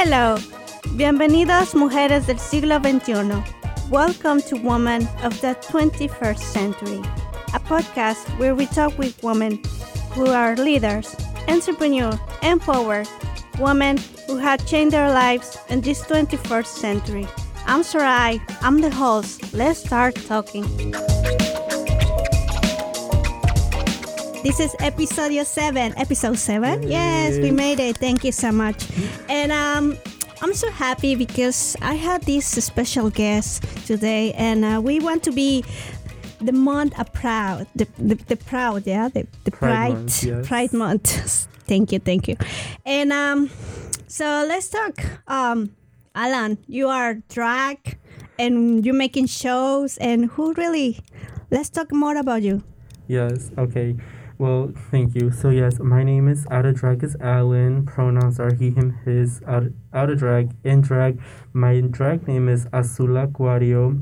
Hello, bienvenidas mujeres del siglo XXI. Welcome to Women of the 21st Century, a podcast where we talk with women who are leaders, entrepreneurs, empowered women who have changed their lives in this 21st century. I'm Sarai, I'm the host. Let's start talking. This is episode seven. Episode seven? Yes, we made it. Thank you so much. And um, I'm so happy because I had this special guest today, and uh, we want to be the month of proud, the, the, the proud, yeah, the, the Pride pride, month, yes. pride month. thank you, thank you. And um, so let's talk. Um, Alan, you are drag, and you're making shows, and who really? Let's talk more about you. Yes, okay. Well, thank you. So, yes, my name is Out of Drag is Alan. Pronouns are he, him, his. Out, out of drag, in drag. My drag name is Azul Acuario.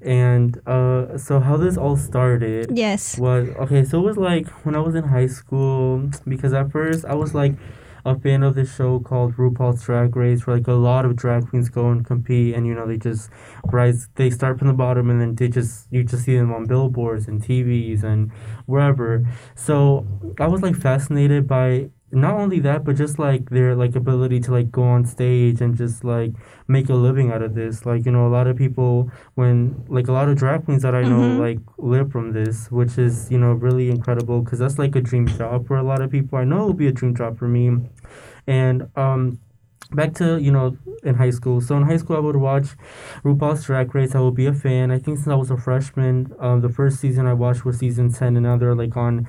And uh, so, how this all started Yes. was okay, so it was like when I was in high school, because at first I was like a fan of this show called RuPaul's Drag Race, where like a lot of drag queens go and compete, and you know they just rise. They start from the bottom, and then they just you just see them on billboards and TVs and wherever. So I was like fascinated by not only that, but just like their like ability to like go on stage and just like make a living out of this. Like you know, a lot of people when like a lot of drag queens that I know Mhm. like live from this, which is you know really incredible because that's like a dream job for a lot of people. I know it will be a dream job for me, and um. Back to you know in high school. So in high school, I would watch RuPaul's Drag Race. I would be a fan. I think since I was a freshman, um, the first season I watched was season ten, and now they're like on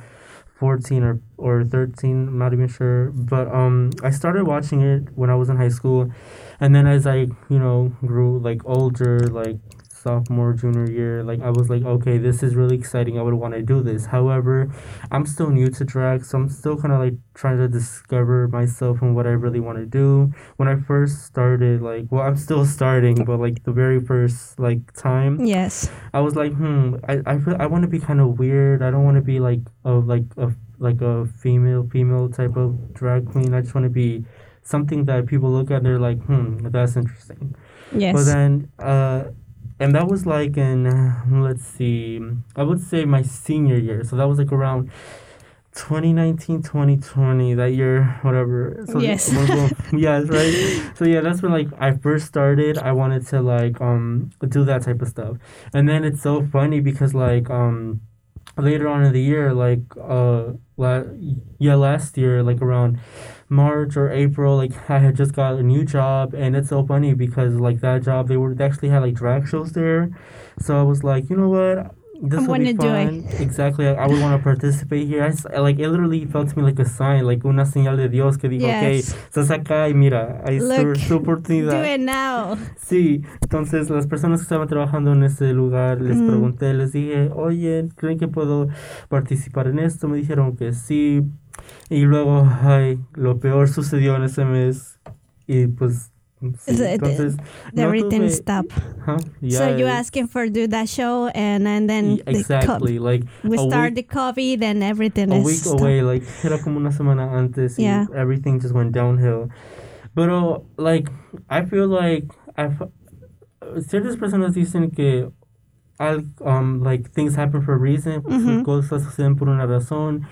14 or, or 13 i'm not even sure. But um i started watching it when i was in high school. And then as i you know grew like older like sophomore junior year like i was like okay this is really exciting i would want to do this however i'm still new to drag so i'm still kind of like trying to discover myself and what i really want to do when i first started like well i'm still starting but like the very first like time Yes. I was like, hmm, I I, feel, I want to be kind of weird. I don't want to be like a like a like a female female type of drag queen. I just want to be something that people look at and they're like, hmm, that's interesting. Yes. But then, uh, and that was like in uh, let's see, I would say my senior year. So that was like around. 2019 2020 that year whatever so Yes. yes right so yeah that's when like i first started i wanted to like um do that type of stuff and then it's so funny because like um later on in the year like uh la- yeah last year like around march or april like i had just got a new job and it's so funny because like that job they were they actually had like drag shows there so i was like you know what this will be fun. Exactly. I, I would want to participate here. I s- like it literally felt to me like a sign, like una señal de Dios que dijo, Yes. okay, estás acá y mira, está Look, su oportunidad. Do it now. Sí, entonces las personas que estaban trabajando en ese lugar les Mm. pregunté, les dije, oye, ¿creen que puedo participar en esto? Me dijeron que sí. Y luego, ay, lo peor sucedió en ese mes. Y pues, sí, entonces, The no tuve- stop. Huh? So you asking for do that show and and then Y- the Exactly, like we start week- the coffee, then everything a is week stop. away, like era como una semana antes, y Yeah. everything just went downhill. Pero, like, I feel like I've, ciertas personas dicen que al, um, like things happen for a reason, Mhm. cosas suceden por una razón.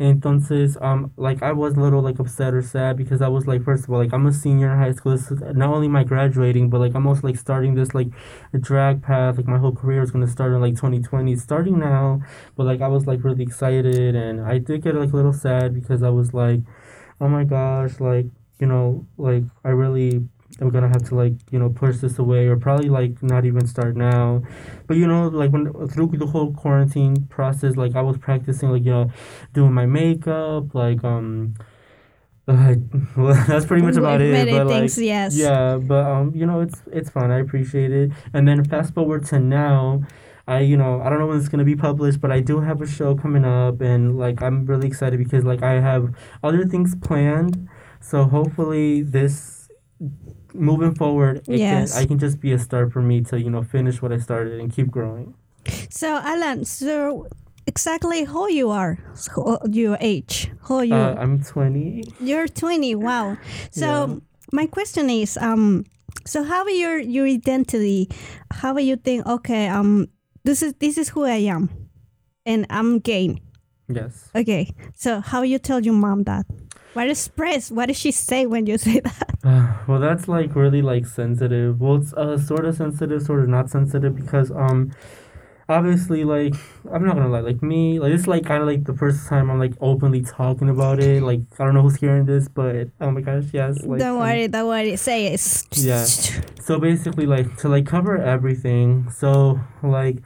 Entonces, um, like I was a little like upset or sad because I was like, first of all, like I'm a senior in high school. This is not only my graduating, but like I'm also like starting this like a drag path. Like my whole career is gonna start in like 2020. Starting now, but like I was like really excited, and I did get like a little sad because I was like, oh my gosh, like you know, like I really am gonna have to like you know push this away or probably like not even start now. But you know, like when through the whole quarantine process, like I was practicing like you know doing my makeup, like um. Uh, well, that's pretty much about it. But like, things, yes. yeah, but um, you know, it's it's fun. I appreciate it. And then fast forward to now, I you know I don't know when it's gonna be published, but I do have a show coming up, and like I'm really excited because like I have other things planned. So hopefully this moving forward, it Yes. can, I can just be a start for me to you know finish what I started and keep growing. So Alan, so exactly how you are, your age, how you Uh, I'm 20. you're 20. Wow. So Yeah. my question is, um, so how are your your identity? How are you think? Okay, um, this is this is who I am, and I'm gay. Yes. Okay, so how you tell your mom that? What express? What does she say when you say that? well, that's like really like sensitive. Well, it's uh, sort of sensitive, sort of not sensitive because um, obviously like I'm not gonna lie, like me, like it's like kind of like the first time I'm like openly talking about it. Like I don't know who's hearing this, but oh my gosh, yes. Like, don't um, worry, don't worry. Say it. Yeah. So basically, like to like cover everything. So like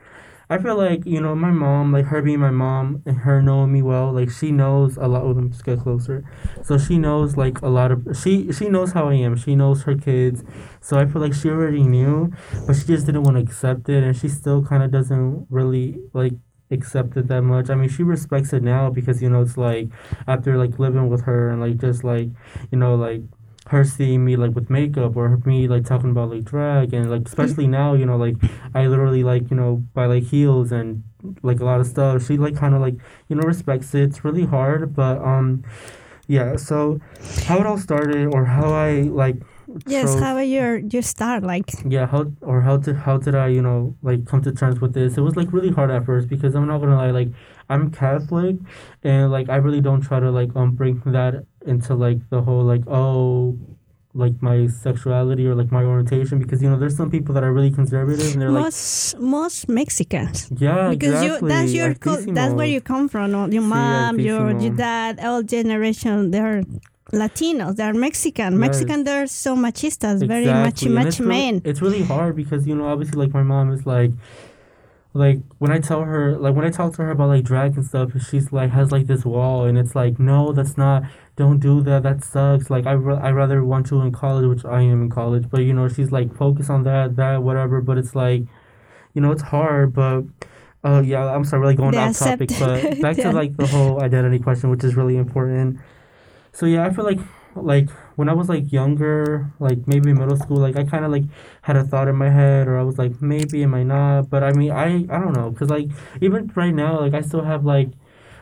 I feel like you know my mom, like her being my mom and her knowing me well, like she knows a lot. Let me just get closer. So she knows like a lot of she she knows how I am. She knows her kids. So I feel like she already knew, but she just didn't want to accept it, and she still kind of doesn't really like accept it that much. I mean, she respects it now because you know it's like after like living with her and like just like you know like her seeing me like with makeup or me like talking about like drag and like especially now you know like I literally like you know buy like heels and like a lot of stuff. She like kind of like you know respects it. It's really hard but um yeah so how it all started or how I like yes, chose- how your your start like? yeah how or how did how did i you know like come to terms with this? It was like really hard at first because i'm not gonna lie like i'm catholic and like i really don't try to like um bring that into like the whole like oh like my sexuality or like my orientation because you know there's some people that are really conservative and they're like most most Mexicans. yeah because you that's your cul- that's where you come from your Sí, mom your, your dad all generation they're latinos they're mexican. Mexican they're so machistas very much Exactly, much it's really, men. it's really hard because you know obviously like my mom is like like when I tell her like when I talk to her about like drag and stuff she's like has like this wall and it's like no that's not don't do that that sucks like I, ra- I rather want to in college which I am in college but you know she's like focus on that that whatever but it's like you know it's hard but uh yeah I'm sorry really going They off topic but back Yeah. to like the whole identity question which is really important so yeah I feel like like when I was like younger like maybe middle school like I kind of like had a thought in my head or I was like maybe am I not but I mean I I don't know because like even right now like I still have like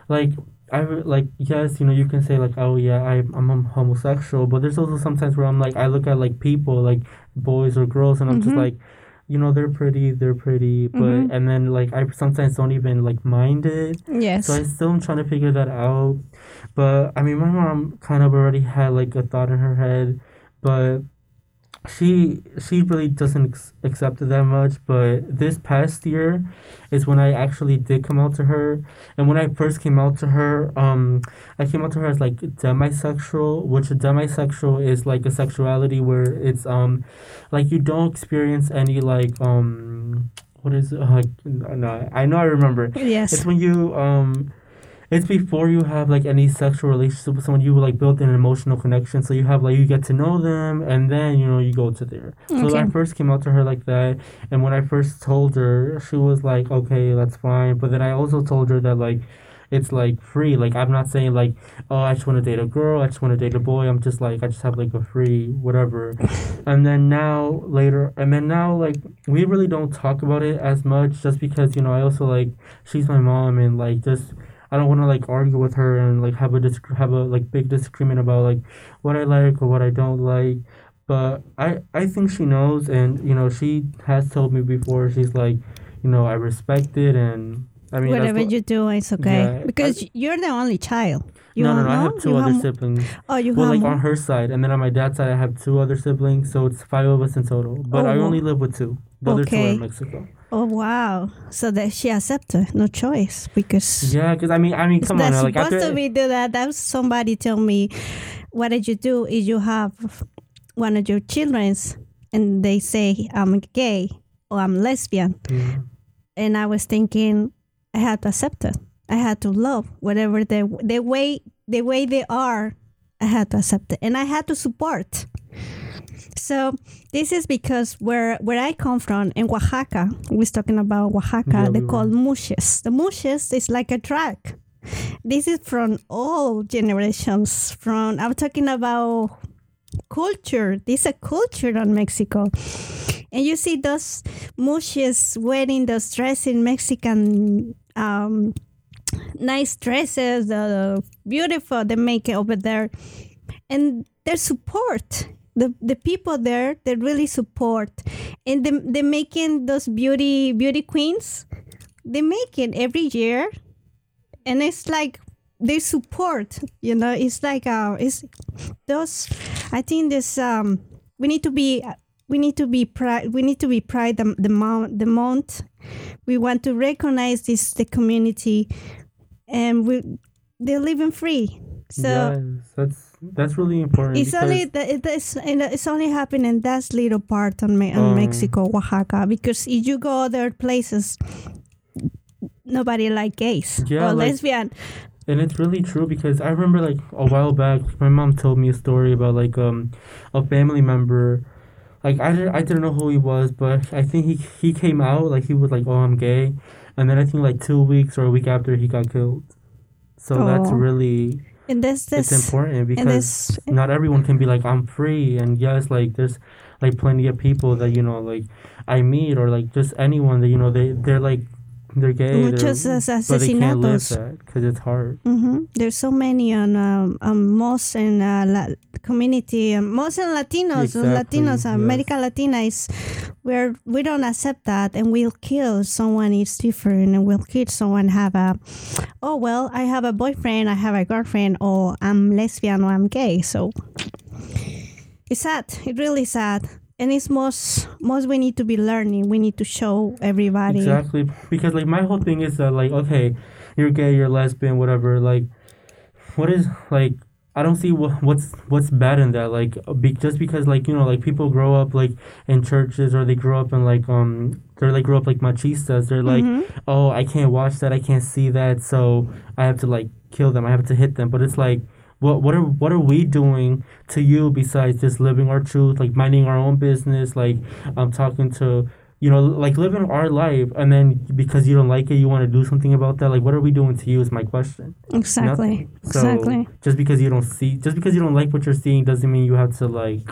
like I like yes you know you can say like oh yeah I I'm homosexual but there's also sometimes where I'm like I look at like people like boys or girls and I'm just Mhm. like you know they're pretty they're pretty but Mhm. and then like I sometimes don't even like mind it yes so I still am trying to figure that out. But I mean, my mom kind of already had like a thought in her head, but she she really doesn't ex- accept it that much. But this past year is when I actually did come out to her, and when I first came out to her, um, I came out to her as like demisexual, which a demisexual is like a sexuality where it's um, like you don't experience any like um. What is it? Uh, no, I know I remember. yes It's when you um it's before you have like any sexual relationship with someone you like build an emotional connection so you have like you get to know them and then you know you go to there. So i first came out to her like that and when i first told her she was like okay that's fine but then i also told her that like it's like free like i'm not saying like oh i just want to date a girl i just want to date a boy i'm just like i just have like a free whatever. And then now later and then now like we really don't talk about it as much just because you know i also like she's my mom and like just I don't want to like argue with her and like have a dis- have a like big disagreement about like what I like or what I don't like. But I I think she knows and you know she has told me before she's like you know I respect it and I mean whatever what- you do it's okay Yeah, because you're the only child you no no no I have two You other have- siblings. oh you Well have like more? on her side and then on my dad's side I have two other siblings so it's five of us in total. But Oh, I only live with two. The other two Okay. in Mexico. oh wow so that she accepted no choice because Yeah, because I mean I mean come on now, like supposed after to be do that. That was somebody tell me, what did you do? Is you have one of your childrens and they say I'm gay or I'm lesbian, Yeah. and I was thinking I had to accept it. I had to love whatever the the way the way they are. I had to accept it, and I had to support. So this is because where where I come from in Oaxaca, we're talking about Oaxaca. Yeah, they we call muxes. The muxes is like a drag. This is from all generations. From I'm talking about culture. This is a culture in Mexico. And you see those muxes wearing those dresses in Mexican um, nice dresses, uh, beautiful they make it over there. And their support the the people there they really support and they they making those beauty beauty queens they make it every year. And it's like they support you know it's like uh it's those i think this um we need to be we need to be proud we need to be proud the, the month the month we want to recognize this the community and we they're living free. So yes, that's that's really important. it's only the, it is, it's only happening in that little part on, Me- on Um, Mexico, Oaxaca. Because if you go other places, nobody like gays Yeah, or like- lesbian. And it's really true because I remember like a while back, my mom told me a story about like um a family member. Like I didn't I didn't know who he was, but I think he he came out like he was like oh I'm gay, and then I think like two weeks or a week after he got killed. So that's Oh. really And this, it's important because this, not everyone can be like I'm free and yes like there's like plenty of people that you know like I meet or like just anyone that you know they they're like they're gay muchos they're, but they can't live asesinatos. that because it's hard. hmm There's so many on um, um, most in uh, la- community, um, most in Latinos, Exactly, Latinos, yes. America Latina is where we don't accept that, and we'll kill someone is different, and we'll kill someone have a, oh well, I have a boyfriend, I have a girlfriend, or I'm lesbian or I'm gay, so it's sad. It's really sad. And it's most most we need to be learning. We need to show everybody. Exactly, because like my whole thing is that like okay, you're gay, you're lesbian, whatever. Like, what is like? I don't see what what's what's bad in that. Like, be, just because like you know like people grow up like in churches or they grow up in like um they're like grow up like machistas. They're like, Mhm. oh, I can't watch that, I can't see that, so I have to like kill them, I have to hit them. But it's like, what what are what are we doing to you besides just living our truth, like minding our own business, like I'm um talking to you know like living our life, and then because you don't like it, you want to do something about that. Like, what are we doing to you? Is my question. Exactly. Nothing. So, Exactly. Just because you don't see, just because you don't like what you're seeing, doesn't mean you have to like,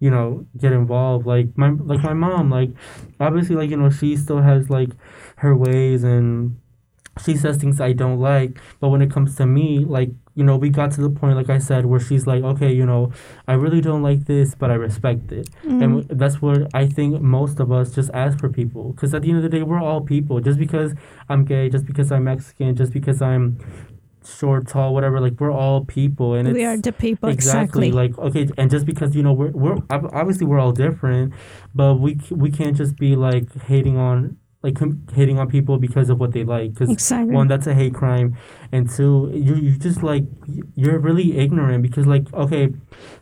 you know, get involved. Like my like my mom, like obviously, like you know, she still has like her ways and she says things I don't like. But when it comes to me, like you know, we got to the point, like I said, where she's like, okay, you know, I really don't like this, but I respect it. Mm-hmm. And that's what I think most of us just ask for people. Because at the end of the day, we're all people. Just because I'm gay, just because I'm Mexican, just because I'm short, tall, whatever, like we're all people. And it's, we are the people. exactly, Exactly. like okay and just because you know we're, we're obviously we're all different but we we can't just be like hating on like hating on people because of what they like because exactly. one that's a hate crime and two you you just like you're really ignorant because like okay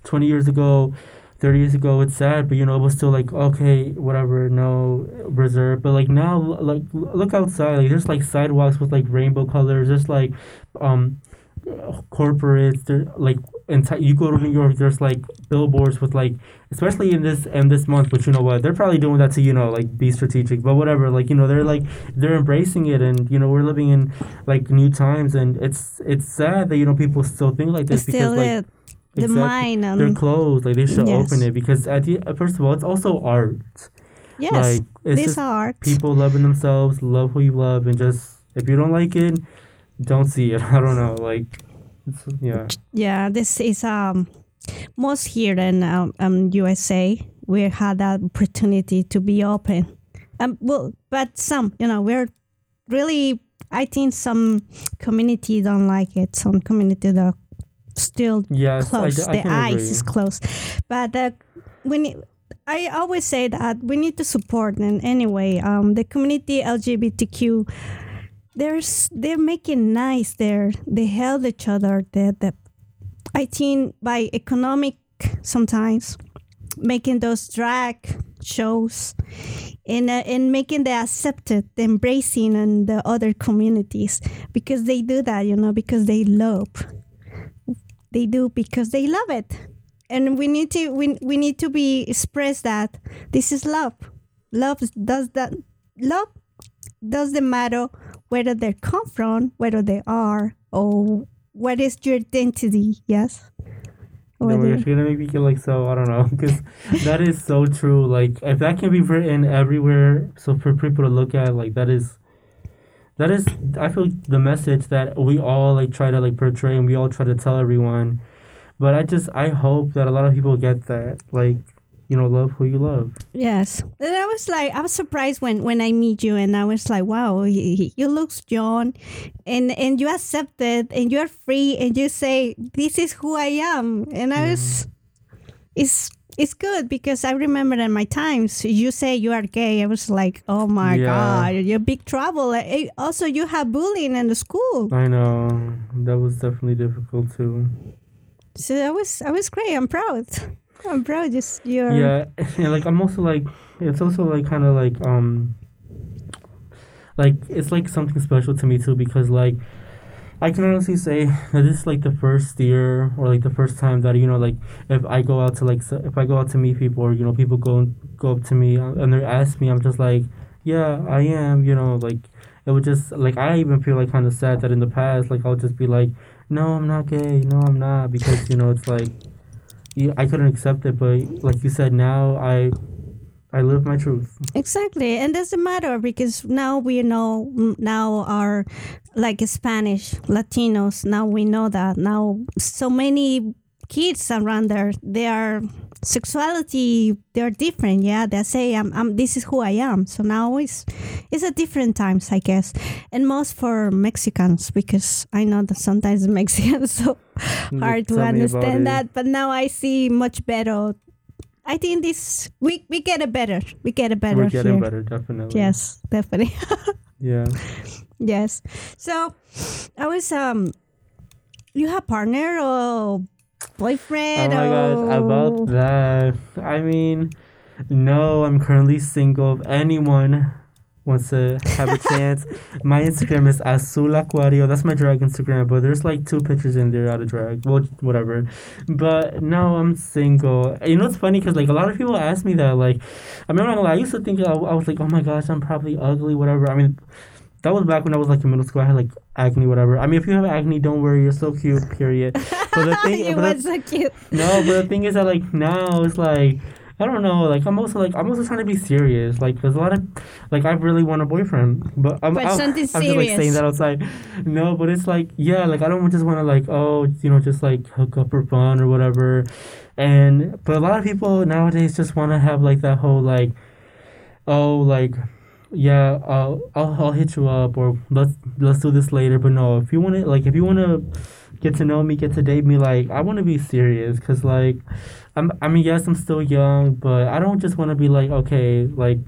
20 years ago 30 years ago it's sad but you know it was still like okay whatever no reserve but like now like look outside like there's like sidewalks with like rainbow colors there's like um corporates like enti- you go to new york there's like billboards with like especially in this in this month but you know what they're probably doing that to you know like be strategic but whatever like you know they're like they're embracing it and you know we're living in like new times and it's it's sad that you know people still think like this Still, because like the exactly, mind um, they're closed like they should Yes. open it because at the first of all it's also art yes, like it's these are art. people loving themselves love who you love and just if you don't like it don't see it i don't know like yeah Yeah, this is um most here in um, um USA we had that opportunity to be open. Um, well, but some, you know, we're really. I think some community don't like it. Some community that still yes I, closed. the eyes agree. is closed. But uh, we need, I always say that we need to support in any way. Um, the community LGBTQ, there's they're making nice. They're they help each other. They, the I think by economic sometimes making those drag shows and uh, and making the accepted, the embracing and the other communities because they do that, you know, because they love they do because they love it and we need to we, we need to be express that this is love love does that love doesn't matter whether they come from whether they are or what is your identity yes No, you're gonna make me feel like so. I don't know, because that is so true. Like, if that can be written everywhere, so for people to look at, like that is, that is, I feel the message that we all like try to like portray and we all try to tell everyone, but I just I hope that a lot of people get that like you know love who you love. Yes, and I was like, I was surprised when when I meet you, and I was like, wow, he, he, you look young, and and you accept it, and you're free, and you say, this is who I am, and I was, mm-hmm. it's it's good because I remember in my times you say you are gay. I was like, oh my Yeah. god, you're big trouble. Also, you have bullying in the school, I know that was definitely difficult too. so I was I was great. I'm proud. I'm proud. Just you're yeah and like i'm also like it's also like kind of like um like it's like something special to me too because like i can honestly say that this is like the first year or like the first time that you know like if i go out to like if i go out to meet people or you know people go go up to me and they ask me i'm just like yeah i am you know like it would just like i even feel like kind of sad that in the past like i'll just be like no i'm not gay no i'm not because you know it's like you, I couldn't accept it, but like you said, now I I live my truth. Exactly, and doesn't matter because now we know now are like Spanish Latinos. Now we know that now so many kids around there, their sexuality they're different. Yeah, they say I'm, I'm this is who I am. So now it's it's a different times, I guess, and most for Mexicans because I know that sometimes Mexicans so hard to Tell understand that, but now I see much better. I think this we we get it better. We get it better We're getting here. better, definitely. Yes, definitely. Yeah. yes. So I was um you have partner or Oh boyfriend my gosh, about oh. that. I mean, no, I'm currently single. If anyone wants to have a chance, my Instagram is Azul Aquario. That's my drag Instagram, but there's like two pictures in there out of drag. Well, whatever. But no, I'm single. You know, it's funny because like a lot of people ask me that. Like, I mean, I'm not gonna lie, I used to think I, I was like, oh my gosh, I'm probably ugly, whatever. I mean, that was back when I was like in middle school. I had like acne, whatever. I mean, if you have acne, don't worry, you're so cute. Period. But the thing, you but the, so cute. no, but the thing is that like now it's like I don't know. Like I'm also like I'm also trying to be serious. Like there's a lot of like I really want a boyfriend, but I'm, But I'm, something I'm just like saying serious. that outside. No, but it's like yeah, like I don't just want to like oh you know just like hook up for fun or whatever, and but a lot of people nowadays just want to have like that whole like oh like yeah I'll, I'll I'll hit you up or let's let's do this later. But no, if you want to like if you want to get to know me, get to date me, like I want to be serious because like I'm I mean yes I'm still young, but I don't just want to be like okay like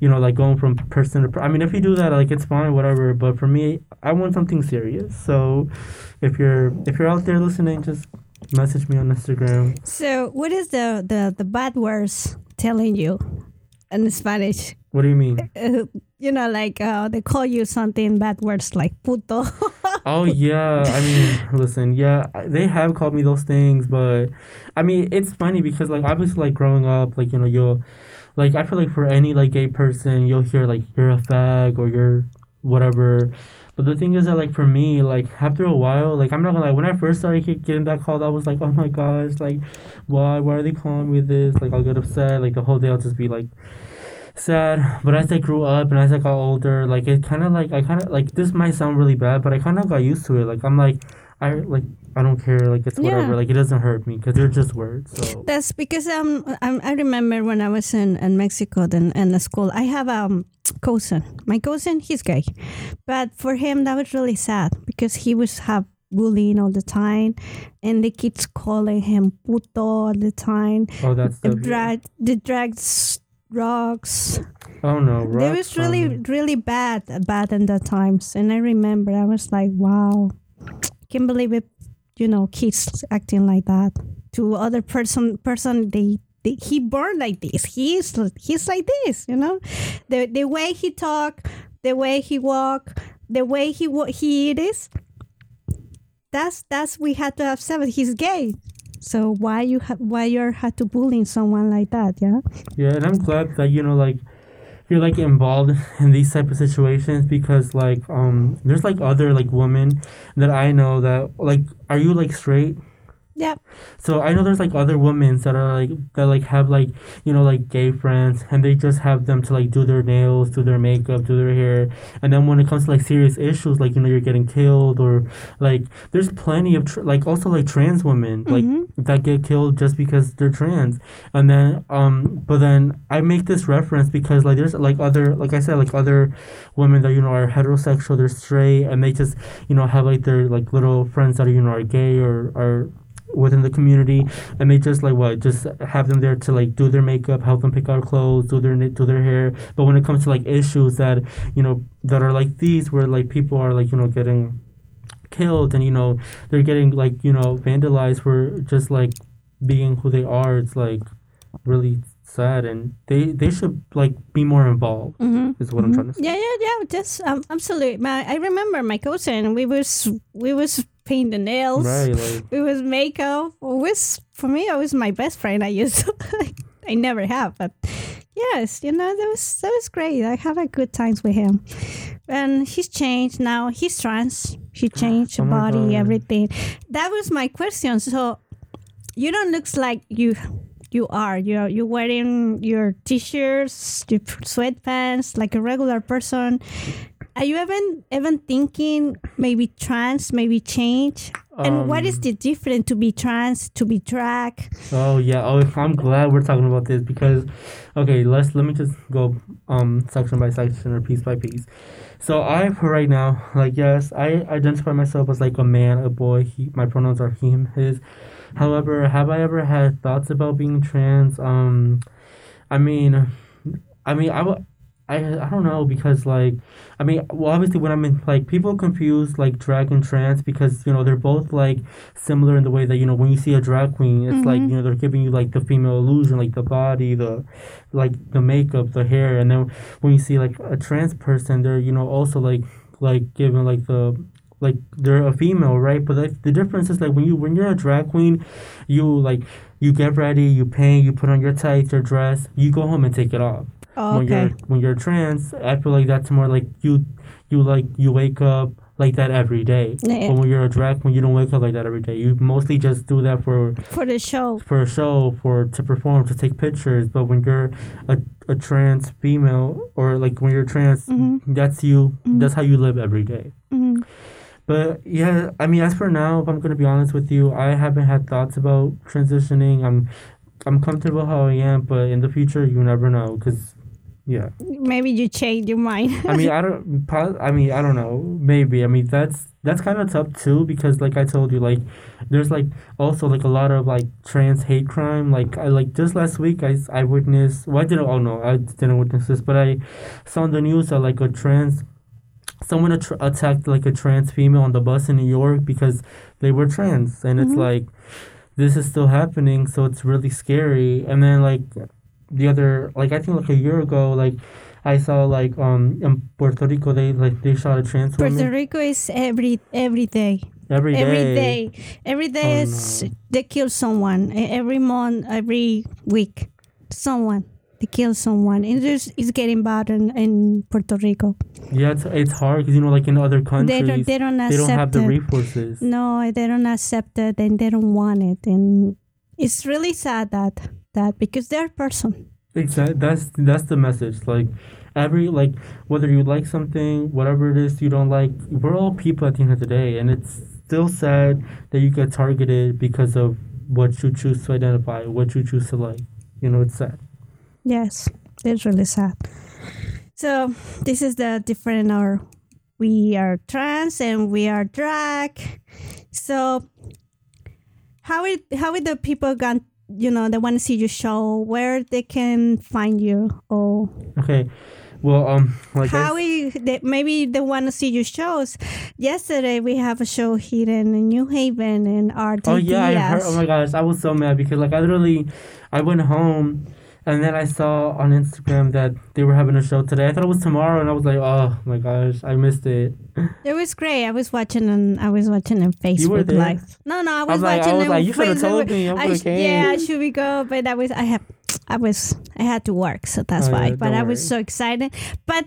you know like going from person to I mean if you do that like it's fine whatever, but for me I want something serious. So if you're if you're out there listening, just message me on Instagram. So what is the the the bad words telling you in Spanish? What do you mean? Uh, you know, like uh, they call you something bad words like puto. Oh yeah, I mean, listen, yeah, they have called me those things, but I mean, it's funny because like obviously like growing up, like you know, you'll like I feel like for any like gay person, you'll hear like you're a fag or you're whatever. But the thing is that like for me, like after a while, like I'm not gonna lie, when I first started getting that call, I was like, oh my gosh, like why why are they calling me this? Like I'll get upset, like the whole day I'll just be like sad. But as I grew up and as I got older, like it kind of like I kind of like this might sound really bad, but I kind of got used to it. Like I'm like I like I don't care. Like it's whatever. Yeah. Like it doesn't hurt me because they're just words. So That's because um I, I remember when I was in, in Mexico then in the school I have um cousin my cousin he's gay but for him that was really sad because he was have bullying all the time and the kids calling him puto all the time oh that's the drag the drugs drugs oh no. it was really song. really bad bad in the times and I remember I was like wow can't believe it you know kids acting like that to other person person they, he born like this. He's he's like this you know? The the way he talk the way he walk the way he he is that's that's we had to have seven. He's gay. So why you ha- why you're had to bullying someone like that yeah? Yeah, and I'm glad that you know like you're like involved in these type of situations because like um there's like other like women that I know that like are you like straight? Yeah So I know there's like other women that are like that like have like you know like gay friends and they just have them to like do their nails, do their makeup, do their hair, and then when it comes to like serious issues like you know you're getting killed or like there's plenty of tr- like also like trans women like Mhm. that get killed just because they're trans. And then um but then I make this reference because like there's like other like I said like other women that you know are heterosexual, they're straight and they just, you know, have like their like little friends that are you know are gay or are within the community and they just like what just have them there to like do their makeup help them pick out clothes do their do their hair but when it comes to like issues that you know that are like these where like people are like you know getting killed and you know they're getting like you know vandalized for just like being who they are it's like really sad and they they should like be more involved Mm-hmm. is what i'm trying to say Yeah, yeah, yeah. Just um, absolutely. My, I remember my cousin. We was we was paint the nails. right like It was makeup. Was for me. It was my best friend. I used to. I never have, but yes, you know that was that was great. I had a good times with him, and he's changed now. He's trans. He changed Oh body, God. everything. That was my question. So you don't looks like you. You are you're you're wearing your t-shirts, your sweatpants like a regular person. Are you even even thinking maybe trans, maybe change? And what is Um, the difference to be trans, to be drag? Oh yeah. Oh, I'm glad we're talking about this because, okay, let's let me just go um section by section or piece by piece. So I for right now, like yes, I identify myself as like a man, a boy. He, my pronouns are him, his. However, have I ever had thoughts about being trans? Um, I mean, I mean, I w- I I don't know because like I mean, well, obviously when I'm in like people confuse like drag and trans because you know they're both like similar in the way that you know when you see a drag queen, it's like Mhm. you know they're giving you like the female illusion, like the body, the like the makeup, the hair, and then when you see like a trans person, they're you know also like like given like the like they're a female, right? But like, the difference is like when you when you're a drag queen, you like you get ready, you paint, you put on your tights, your dress, you go home and take it off Oh, when you're okay. when you're trans, I feel like that's more like you you like you wake up like that every day. Yeah. But when you're a drag queen, you don't wake up like that every day. You mostly just do that for For the show. for a show, for to perform, to take pictures. But when you're a, a trans female or like when you're trans, Mhm. that's you. Mhm. That's how you live every day. hmm But yeah, I mean, as for now, if I'm gonna be honest with you, I haven't had thoughts about transitioning. I'm I'm comfortable how I am, but in the future, you never know. Cause yeah. Maybe you change your mind. I mean, I don't. I mean, I don't know. Maybe. I mean, that's that's kind of tough too because, like I told you, like there's like also like a lot of like trans hate crime. Like I like just last week, I I witnessed. Well, I didn't. Oh no, I didn't witness this, but I saw on the news that like a trans. Someone attr attacked like a trans female on the bus in New York because they were trans, and it's Mhm. like this is still happening, so it's really scary. And then like the other, like I think like a year ago, like I saw like um in Puerto Rico they like they shot a trans Puerto woman Rico is every every day. every day. Every day. Every day Oh, is no. they kill someone. Every month, every week, someone. They kill someone. It just it's getting bad in, in Puerto Rico. Yeah, it's, it's hard because you know like in other They countries don't they don't they don't have the it. resources. No, they don't accept it and they don't want it. And it's really sad that that because they're person. Exactly. That's that's the message. Like every like whether you like something, whatever it is you don't like, we're all people at the end of the day, and it's still sad that you get targeted because of what you choose to identify, what you choose to like. You know, it's sad. Yes, it's really sad. So this is the different or we are trans and we are drag. So how it how would the people got you know they want to see your show where they can find you or Okay. Well, um, like how we they, maybe they want to see your shows. Yesterday we have a show here in New Haven in our Oh yeah, I heard. Oh my gosh, I was so mad because like I literally, I went home, and then I saw on Instagram that they were having a show today. I thought it was tomorrow, and I was like, oh my gosh, I missed it. It was great. I was watching and I was watching on Facebook You were there? Live. No, no, I was, was like- I watching was like, you should have told me. I I sh- yeah, should we go? But I was I have I was I had to work, so that's Oh, why. yeah, but I was worry. so excited. But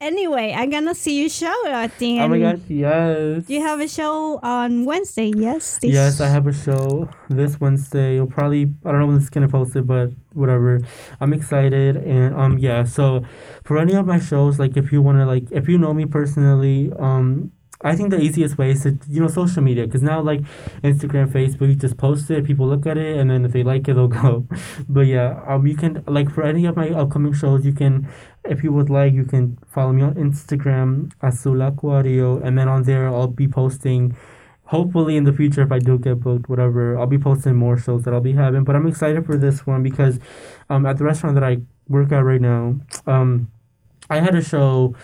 anyway, I'm gonna see your show. I think. Oh my gosh, yes. You have a show on Wednesday, yes? This- Yes, I have a show this Wednesday. You'll probably I don't know when this is gonna post it, but whatever. I'm excited and um yeah. So for any of my shows, like if you wanna like if you know me personally, um I think the easiest way is to you know social media because now like Instagram, Facebook, you just post it, people look at it, and then if they like it, they'll go. But yeah, um, you can like for any of my upcoming shows, you can if you would like, you can follow me on Instagram, Azul and then on there I'll be posting. Hopefully in the future, if I do get booked, whatever, I'll be posting more shows that I'll be having. But I'm excited for this one because, um, at the restaurant that I work at right now, um, I had a show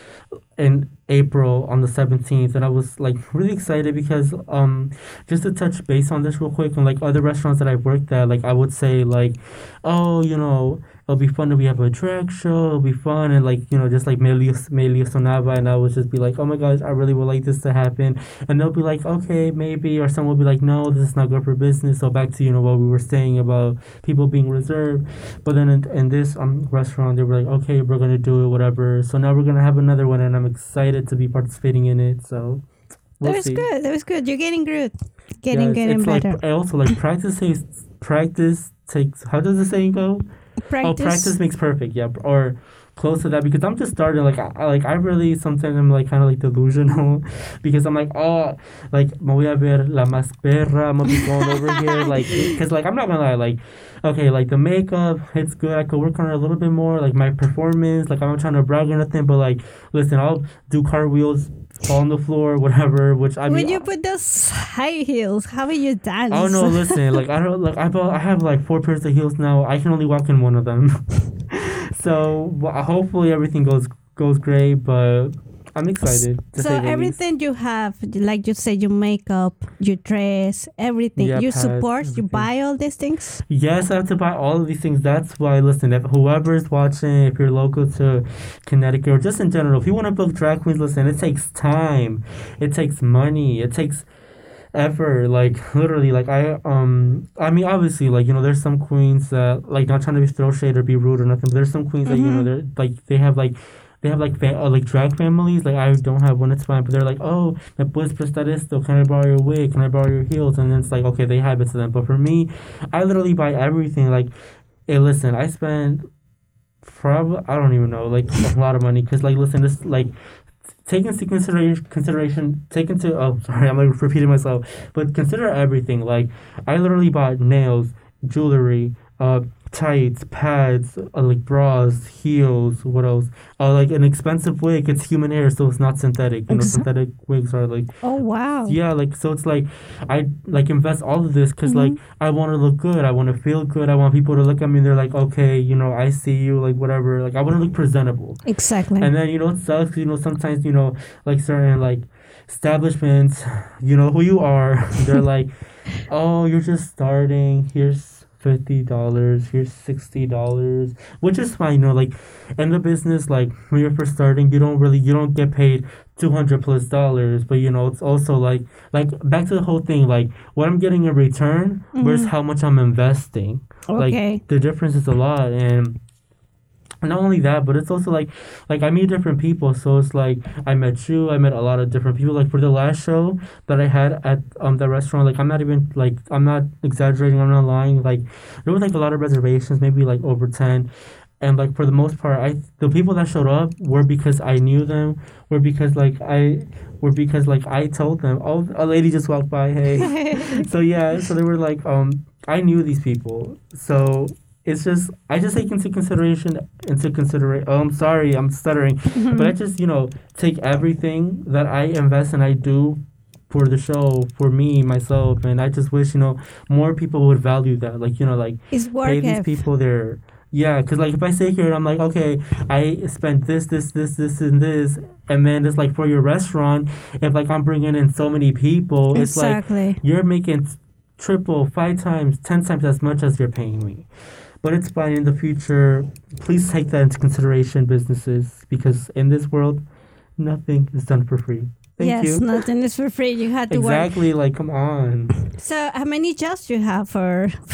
in April on the 17th and I was like really excited because um just to touch base on this real quick and like other restaurants that I've worked at like I would say like oh you know it'll be fun if we have a drag show. It'll be fun and like you know just like Melio, Melio Sonaba and I would just be like oh my gosh I really would like this to happen. And they'll be like okay maybe or someone will be like no this is not good for business. So back to you know what we were saying about people being reserved. But then in, in this um restaurant they were like okay we're gonna do it whatever. So now we're gonna have another one and I'm excited to be participating in it. So we'll that was see. good. That was good. You're getting good getting yeah, getting better like, I also like practice takes practice takes how does the saying go Oh, practice. Oh, practice makes perfect. Yeah, or close to that because I'm just starting. Like, I, like I really sometimes I'm like kind of like delusional because I'm like, oh, like me voy a ver la más perra. I'm gonna be going over here, like, because like I'm not gonna lie, like, okay, like the makeup, it's good. I could work on it a little bit more. Like my performance, like I'm not trying to brag or nothing, but like, listen, I'll do cartwheels on the floor, whatever. Which I when mean, you put those high heels, how will you dance? Oh no, listen, like I don't like I bought, I have like four pairs of heels now. I can only walk in one of them. so well, hopefully everything goes goes great, but I'm excited. so everything you have, like you say, your makeup, your dress, everything, yeah, you support, everything. you buy all these things. Yes, I have to buy all of these things. That's why. Listen, if whoever's watching, if you're local to Connecticut or just in general, if you want to book drag queens, listen, it takes time, it takes money, it takes ever like literally like i um i mean obviously like you know there's some queens that like not trying to be throw shade or be rude or nothing but there's some queens mm-hmm. that you know mm-hmm. they're like they have like they have like fa- uh, like drag families. Like I don't have one, it's fine. But they're like, oh, me puedes prestar esto? Can I borrow your wig? Can I borrow your heels? And then it's like, okay, they have it to them. But for me, I literally buy everything. Like, hey, listen, I spend probably I don't even know like a lot of money because like listen, this like take into consideration consideration take into oh sorry I'm like repeating myself but consider everything like I literally bought nails jewelry uh tights, pads, uh, like bras, heels. What else? Uh, like an expensive wig. It's human hair, so it's not synthetic. You know, synthetic wigs are like. Oh wow. Yeah, like so it's like I like invest all of this because mm-hmm. like I want to look good. I want to feel good. I want people to look at me. and They're like, okay, you know, I see you. Like whatever. Like I want to look presentable. Exactly. And then you know it sucks. You know sometimes you know like certain like establishments, you know who you are. They're like, oh, you're just starting. Here's fifty dollars, here's sixty dollars, which is fine. You know, like in the business, like when you're first starting, you don't really you don't get paid two hundred plus dollars, but you know it's also like like back to the whole thing, like what I'm getting in return mm-hmm. versus how much I'm investing. Okay. Like the difference is a lot, and not only that, but it's also like like I meet different people. So it's like I met you, I met a lot of different people. Like for the last show that I had at um the restaurant, like I'm not even like I'm not exaggerating, I'm not lying. Like there was like a lot of reservations, maybe like over ten. And like for the most part, I the people that showed up were because I knew them, were because like I were because like I told them, oh, a lady just walked by, hey. so yeah, so they were like, um, I knew these people, so it's just I just take into consideration into consideration. Oh, I'm sorry, I'm stuttering, mm-hmm. but I just you know take everything that I invest and I do for the show for me myself, and I just wish you know more people would value that. Like you know, like pay these people their yeah, because like if I sit here and I'm like, okay, I spent this, this, this, this, and this, and then it's like for your restaurant, if like I'm bringing in so many people, exactly. it's like you're making triple, five times, ten times as much as you're paying me but it's fine in the future. Please take that into consideration, businesses, because in this world, nothing is done for free. Thank yes, you. nothing is for free. You had to exactly, work. Exactly. Like come on. So, how many jobs do you have for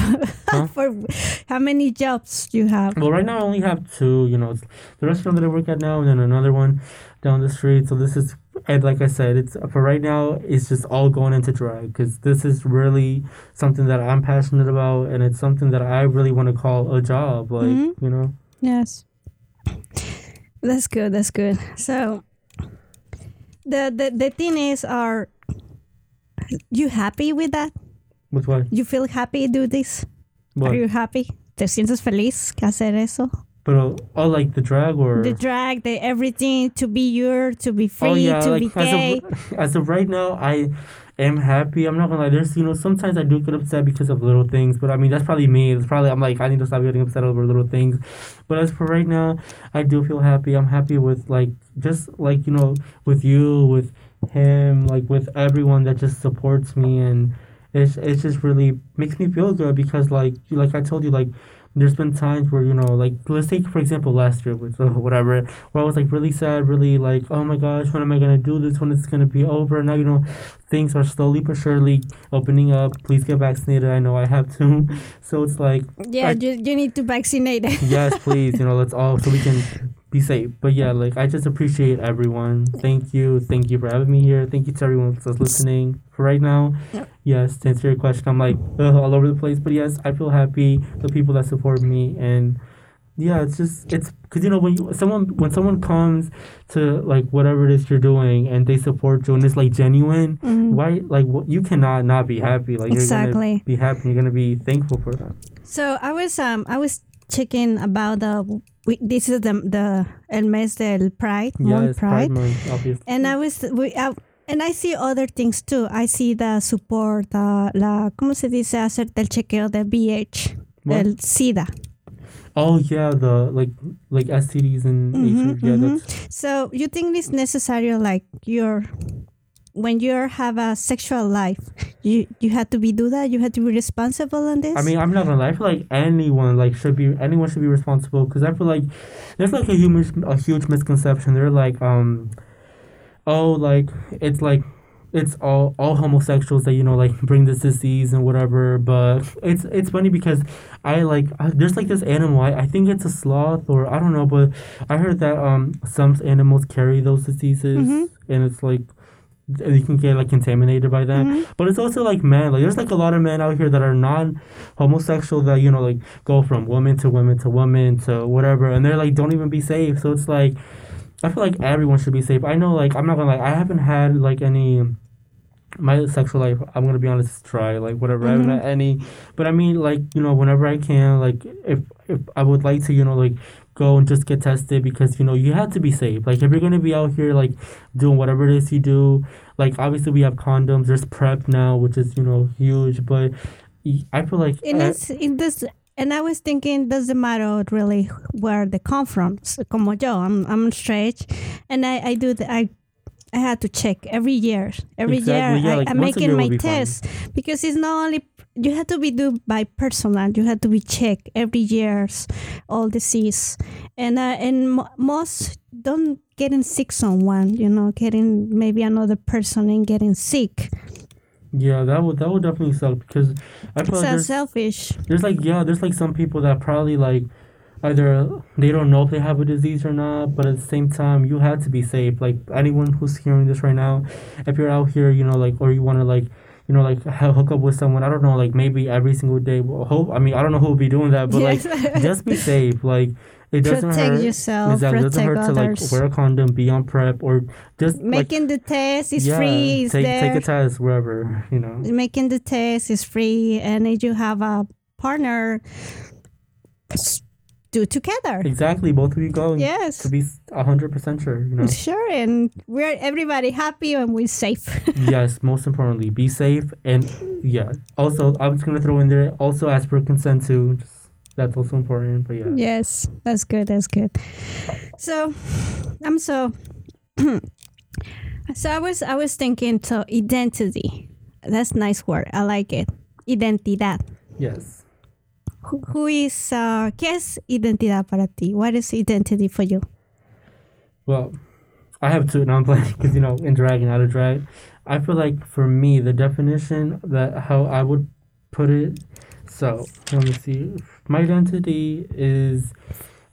huh? for how many jobs do you have? Well, right now I only have two. You know, the restaurant that I work at now, and then another one down the street. So this is and like I said, it's for right now. It's just all going into drag because this is really something that I'm passionate about, and it's something that I really want to call a job. Like mm-hmm. you know. Yes. That's good. That's good. So, the, the the thing is, are you happy with that? With what? You feel happy do this? What? Are you happy? ¿Te sientes feliz que hacer eso? But uh, oh, like the drag or The drag, the everything to be your, to be free, oh yeah, to like be as gay. of, as of right now, I am happy. I'm not gonna lie. There's you know sometimes I do get upset because of little things, but I mean that's probably me. It's probably I'm like I need to stop getting upset over little things. But as for right now, I do feel happy. I'm happy with like just like you know with you with him like with everyone that just supports me and it's it's just really makes me feel good because like like I told you like there's been times where you know like let's take for example last year with uh, whatever where I was like really sad really like oh my gosh when am I gonna do this? When it's gonna be over? Now you know things are slowly but surely opening up. Please get vaccinated. I know I have to. So it's like yeah, I- you, you need to vaccinate. yes please you know let's all so we can be safe. But yeah like I just appreciate everyone. Thank you. Thank you for having me here. Thank you to everyone that's listening for right now. Yes to answer your question I'm like ugh, all over the place. But yes I feel happy. The people that support me. And yeah it's just it's because you know when you someone when someone comes to like whatever it is you're doing and they support you and it's like genuine Mhm. why like you cannot not be happy. Like you're gonna be happy. You're gonna be thankful for that. So I was um I was checking about the we, this is the the el mes del Pride, Month yes Pride, month obviously and I was we I, and I see other things too. I see the support, uh, la cómo se dice hacer el chequeo del VIH, What? el SIDA. Oh yeah, the like like STDs and Mhm, HIV. Yeah, mhm. So you think it's necessary, like you're when you have a sexual life, you you have to be do that. You had to be responsible on this. I mean, I'm not gonna lie. I feel like anyone like should be anyone should be responsible because I feel like there's like a huge a huge misconception. They're like um, oh like it's like it's all all homosexuals that you know like bring this disease and whatever. But it's it's funny because I like I, there's like this animal. I, I think it's a sloth or I don't know, but I heard that um some animals carry those diseases Mhm. and it's like. You can get like contaminated by them, Mhm. but it's also like men. Like there's like a lot of men out here that are non homosexual that you know like go from woman to woman to woman to whatever, and they're like don't even be safe. So it's like I feel like everyone should be safe. I know like I'm not gonna like I haven't had like any my sexual life. I'm gonna be honest, try like whatever. I haven't had any, but I mean like you know whenever I can like if if I would like to you know like go and just get tested because you know you have to be safe. Like if you're gonna be out here like doing whatever it is you do, like obviously we have condoms. There's PrEP now, which is you know huge, but I feel like And uh, it's in this, and I was thinking, doesn't matter really where they come from. So, como yo, I'm I'm straight, and I I do the I. I had to check every year. Every Exactly, year, yeah, I, like I'm making year my will be fine. test because it's not only you have to be do by personal. You have to be checked every years, all disease, and uh, and mo- most don't getting sick someone. You know, getting maybe another person and getting sick. yeah, that would that would definitely suck because I like selfish. there's like yeah, there's like some people that probably like either they don't know if they have a disease or not, but at the same time you have to be safe. Like anyone who's hearing this right now, if you're out here, you know, like or you want to like you know, like hook up with someone. I don't know, like maybe every single day. Hope. I mean, I don't know who will be doing that, but like, just be safe. Like, it doesn't protect hurt. yourself, exactly, it doesn't protect hurt to like wear a condom, be on PrEP, or just like Making the test is yeah, free. It's take there. take a test wherever you know. Making the test is free, and if you have a partner, do together. Exactly, both of you go Yes, to be hundred percent sure. You know. sure, and we're everybody happy and we're safe. yes, most importantly, be safe and yeah. Also, I was gonna throw in there also ask for consent too. Just, that's also important. But yeah. yes, that's good. That's good. So, I'm so. so I was I was thinking so identity. That's a nice word. I like it. Identidad. Yes. Who, who is uh, ¿Qué es identidad para ti? What is identity for you? Well, I have two. Now I'm playing because you know in drag and out of drag. I feel like for me the definition that how I would put it. So let me see. My identity is.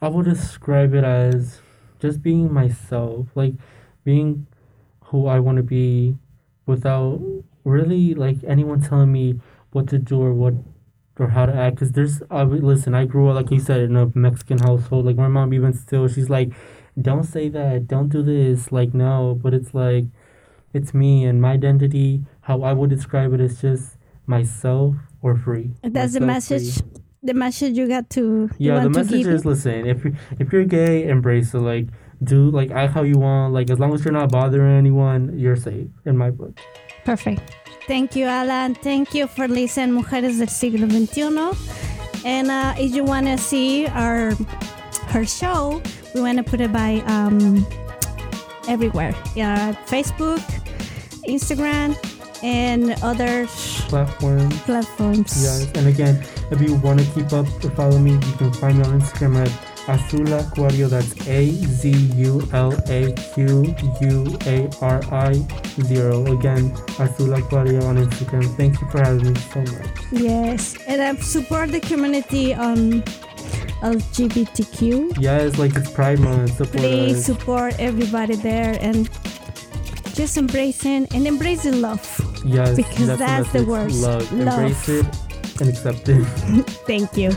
I would describe it as just being myself, like being who I want to be, without really like anyone telling me what to do or what or how to act. Cause there's, I listen. I grew up like you said in a Mexican household. Like my mom even still, she's like don't say that don't do this like no but it's like it's me and my identity. How I would describe it is just myself or free. That's the Myself free. message. The message you got to. you Yeah, the message is listen. If you if you're gay, embrace it. Like do like act how you want. Like as long as you're not bothering anyone, you're safe in my book. Perfect. Thank you, Alan. Thank you for listening, Mujeres del Siglo XXI. And uh, if you want to see our her show, we want to put it by um, everywhere. Yeah, Facebook, Instagram, and other Platform. platforms. Yes, and again, if you want to keep up or follow me, you can find me on Instagram at Azula Aquario. That's A Z U L A Q U A R I zero. Again, Azula Aquario on Instagram. Thank you for having me so much. Yes, and I support the community on LGBTQ. Yes, like it's Pride Month. Support Please us. support everybody there and just embracing and embracing love. Yes, because that's the message. word. Love. Love. Embrace it and accept it. Thank you.